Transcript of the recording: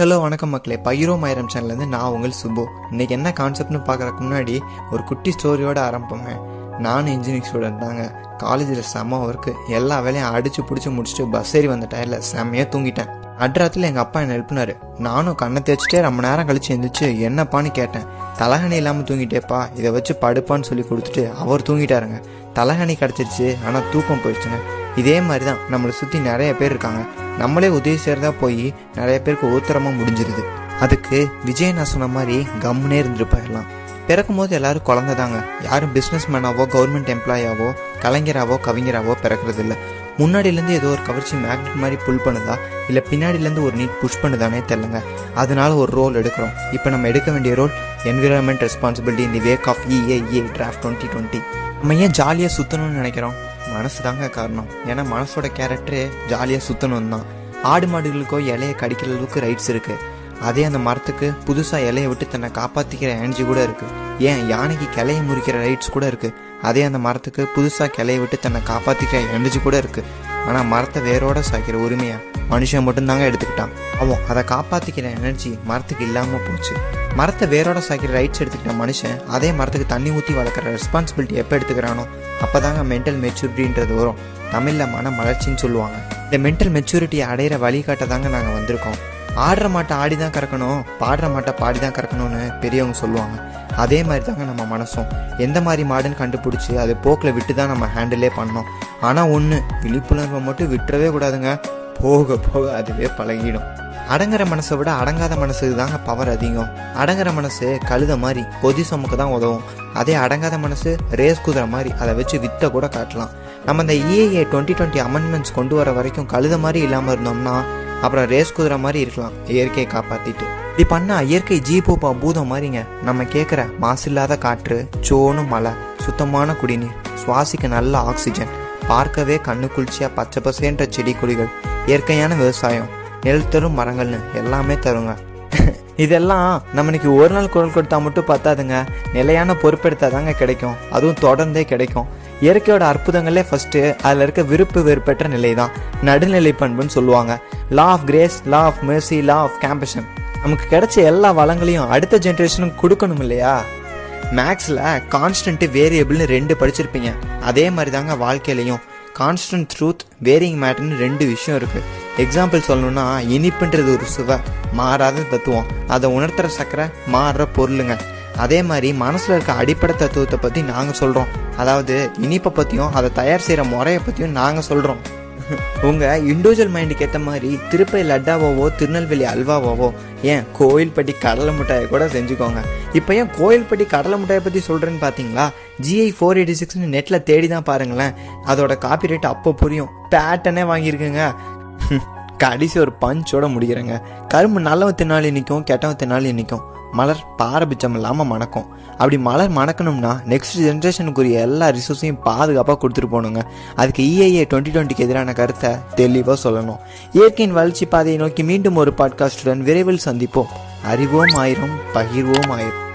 Hello வணக்கம் மக்களே. பயிரோ மயிரம் சேனல்லேருந்து நான் உங்கள் சுபு இன்னைக்கு என்ன கான்செப்ட்னு பார்க்குறக்கு முன்னாடி ஒரு குட்டி ஸ்டோரியோட ஆரம்பிப்போங்க. நானும் இன்ஜினியரிங் ஸ்டூடெண்ட் தாங்க. காலேஜில் செம்ம ஒர்க்கு எல்லா வேலையும் அடிச்சு பிடிச்சி முடிச்சுட்டு பஸ் ஏறி வந்த டயரில் செம்மையாக தூங்கிட்டேன். அட்ராத்தில் எங்கள் அப்பா என்னை எழுப்பினார். நானும் கண்ணை தேய்ச்சிட்டே ரொம்ப நேரம் கழிச்சு எழுந்திரிச்சு என்னப்பான்னு கேட்டேன். தலகணி இல்லாமல் தூங்கிட்டேப்பா. இதை வச்சு படுப்பான்னு சொல்லி கொடுத்துட்டு அவர் தூங்கிட்டாருங்க. தலகணி கிடச்சிருச்சு. ஆனால் தூக்கம் போயிடுச்சுங்க. இதே மாதிரி தான் நம்மளை சுற்றி நிறைய பேர் இருக்காங்க. நம்மளே உதவி செய்கிறதா போய் நிறைய பேருக்கு ஊத்தரமாக முடிஞ்சிருது. அதுக்கு விஜய் நான் சொன்ன மாதிரி கம்முனே இருந்துட்டு போயிடலாம். பிறக்கும் போது எல்லாரும் குழந்தை தாங்க. யாரும் பிஸ்னஸ் மேனாவோ கவர்மெண்ட் எம்ப்ளாயாவோ கலைஞராவோ கவிஞராவோ பிறக்கிறது இல்லை. முன்னாடியிலேருந்து ஏதோ ஒரு கவர்ச்சி மேக்னெட் மாதிரி புல் பண்ணுதா இல்லை பின்னாடியிலேருந்து ஒரு நீட் புஷ் பண்ணுதானே தெரிலங்க அதனால ஒரு ரோல் எடுக்கிறோம். இப்போ நம்ம எடுக்க வேண்டிய role environment responsibility the wake of EIA draft twenty twenty நம்ம ஏன் ஜாலியாக சுற்றணும்னு நினைக்கிறோம்? மனசு தாங்க காரணம். ஏன்னா மனசோட கேரக்டரு ஜாலியாக சுற்றணும் தான் ஆடு மாடுகளுக்கோ இலையை கடிக்கிற அளவுக்கு ரைட்ஸ் இருக்குது அதே அந்த மரத்துக்கு புதுசாக இலையை விட்டு தன்னை காப்பாற்றிக்கிற எனர்ஜி கூட இருக்குது ஏன் யானைக்கு கிளையை முறிக்கிற ரைட்ஸ் கூட இருக்குது அதே அந்த மரத்துக்கு புதுசாக கிளையை விட்டு தன்னை காப்பாற்றிக்கிற எனர்ஜி கூட இருக்குது ஆனால் மரத்தை வேரோட சாய்க்கிற உரிமையை மனுஷன் மட்டும்தாங்க எடுத்துக்கிட்டான். அவன் அதை காப்பாற்றிக்கிற எனர்ஜி மரத்துக்கு இல்லாமல் போச்சு. மரத்தை வேரோட சாய்க்கிற ரைட்ஸ் எடுத்துக்கிட்ட மனுஷன் அதே மரத்துக்கு தண்ணி ஊற்றி வளர்க்குற ரெஸ்பான்சிபிலிட்டி எப்போ எடுத்துக்கிறானோ அப்போ தாங்க மென்டல் மெச்சூரிட்டின்றது வரும். தமிழில் மன மலர்ச்சின்னு சொல்லுவாங்க. இந்த மென்டல் மெச்சூரிட்டியை அடையிற வழிகாட்ட தாங்க நாங்கள் வந்திருக்கோம். ஆடுற மாட்டை ஆடி தான் கறக்கணும் பாடுற மாட்டை பாடி தான் கறக்கணும்னு பெரியவங்க சொல்லுவாங்க. அதே மாதிரி தாங்க நம்ம மனசும். எந்த மாதிரி மாடுன்னு கண்டுபிடிச்சி அது போக்கில் விட்டு தான் நம்ம ஹேண்டிலே பண்ணோம் ஆனால் ஒன்று விழிப்புணர்வை மட்டும் விட்டுறவே கூடாதுங்க. போக போக அதுவே பழகிடும். அடங்குற மனசை விட அடங்காத மனசுக்கு தாங்க பவர் அதிகம். அடங்குற மனசு கழுத மாதிரி கொதி சுமக்கு தான் உதவும். அதே அடங்காத மனசு ரேஸ் குதிரை மாதிரி அதை வச்சு வித்த கூட காட்டலாம். நம்ம இந்த இஏஏ டுவெண்ட்டி டுவெண்ட்டி அமெண்ட்மெண்ட்ஸ் கொண்டு வர வரைக்கும் கழுத மாதிரி இல்லாமல் இருந்தோம்னா அப்புறம் ரேஸ் குதிரை மாதிரி இருக்கலாம். இயற்கையை காப்பாற்றிட்டு இப்படி பண்ணா இயற்கை ஜீபோப்பா பூதம் மாதிரிங்க. நம்ம கேட்குற மாசில்லாத காற்று சோனு மழை சுத்தமான குடிநீர் சுவாசிக்க நல்ல ஆக்சிஜன் பார்க்கவே கண்ணு குளிர்ச்சியாக பச்சை பசேன்ற செடி கொடிகள் இயற்கையான விவசாயம் நெல் தரும் மரங்கள்னு எல்லாமே தருங்க. இதெல்லாம் நம்ம ஒரு நாள் குரல் கொடுத்தா மட்டும் பத்தாதுங்க. நிலையான பொறுப்பெடுத்தா தாங்க கிடைக்கும். அதுவும் தொடர்ந்தே கிடைக்கும். இயற்கையோட அற்புதங்களே ஃபர்ஸ்ட் அதில் இருக்க விருப்பு வெறுப்பற்ற நிலை தான் நடுநிலை பண்புன்னு சொல்லுவாங்க. Law of grace law of mercy law of compassion நமக்கு கிடைச்ச எல்லா வளங்களையும் அடுத்த ஜென்ரேஷனுக்கு கொடுக்கணும் இல்லையா? மேக்ஸில் கான்ஸ்டன்ட் வேரியபிள்னு ரெண்டு படிச்சிருப்பீங்க. அதே மாதிரி தாங்க வாழ்க்கையிலையும். கான்ஸ்டன்ட் ட்ரூத் வேரிங் மேட்டர்னு ரெண்டு விஷயம் இருக்குது எக்ஸாம்பிள் சொல்லணும்னா இனிப்புன்றது ஒரு சுவை மாறாத தத்துவம். அதை உணர்த்துற சக்கரை மாறுற பொருளுங்க. அதே மாதிரி மனசில் இருக்க அடிப்படை தத்துவத்தை பற்றி நாங்கள் சொல்கிறோம் அதாவது இனிப்பை பற்றியும் அதை தயார் செய்கிற முறையை பற்றியும் நாங்கள் சொல்கிறோம் உங்கள் இண்டிவிஜுவல் மைண்டுக்கு ஏற்ற மாதிரி திருப்பை லட்டாவோவோ திருநெல்வேலி அல்வாவோவோ ஏன் கோயில்பட்டி கடலை மிட்டாயை கூட செஞ்சுக்கோங்க. இப்போ ஏன் கோயில்பட்டி கடலை மிட்டாயை பற்றி சொல்கிறேன்னு பார்த்தீங்களா ஜிஐ ஃபோர் எயிட்டி சிக்ஸ்னு நெட்டில் தேடி தான் பாருங்களேன். அதோட காப்பி ரேட் அப்போ புரியும். பேட்டனே வாங்கியிருக்குங்க. கடைசி ஒரு பஞ்சோட முடிக்கிறேங்க கரும்பு நல்லவன் தின்னாலும் நிற்கும் கெட்டவன் தின்னாலும் நிற்கும் மலர் பாரபட்சம் இல்லாமல் மணக்கும். அப்படி மலர் மணக்கணும்னா நெக்ஸ்ட் ஜென்ரேஷனுக்குரிய எல்லா ரிசோர்ஸையும் பாதுகாப்பாக கொடுத்துட்டு போகணுங்க. அதுக்கு இஏஏ டுவெண்ட்டி டுவெண்ட்டிக்கு எதிரான கருத்தை தெளிவாக சொல்லணும். இயற்கையின் வளர்ச்சி பாதையை நோக்கி மீண்டும் ஒரு பாட்காஸ்டுடன் விரைவில் சந்திப்போம். அறிவோம் ஆயிரும் பகிர்வோம் ஆயிரும்.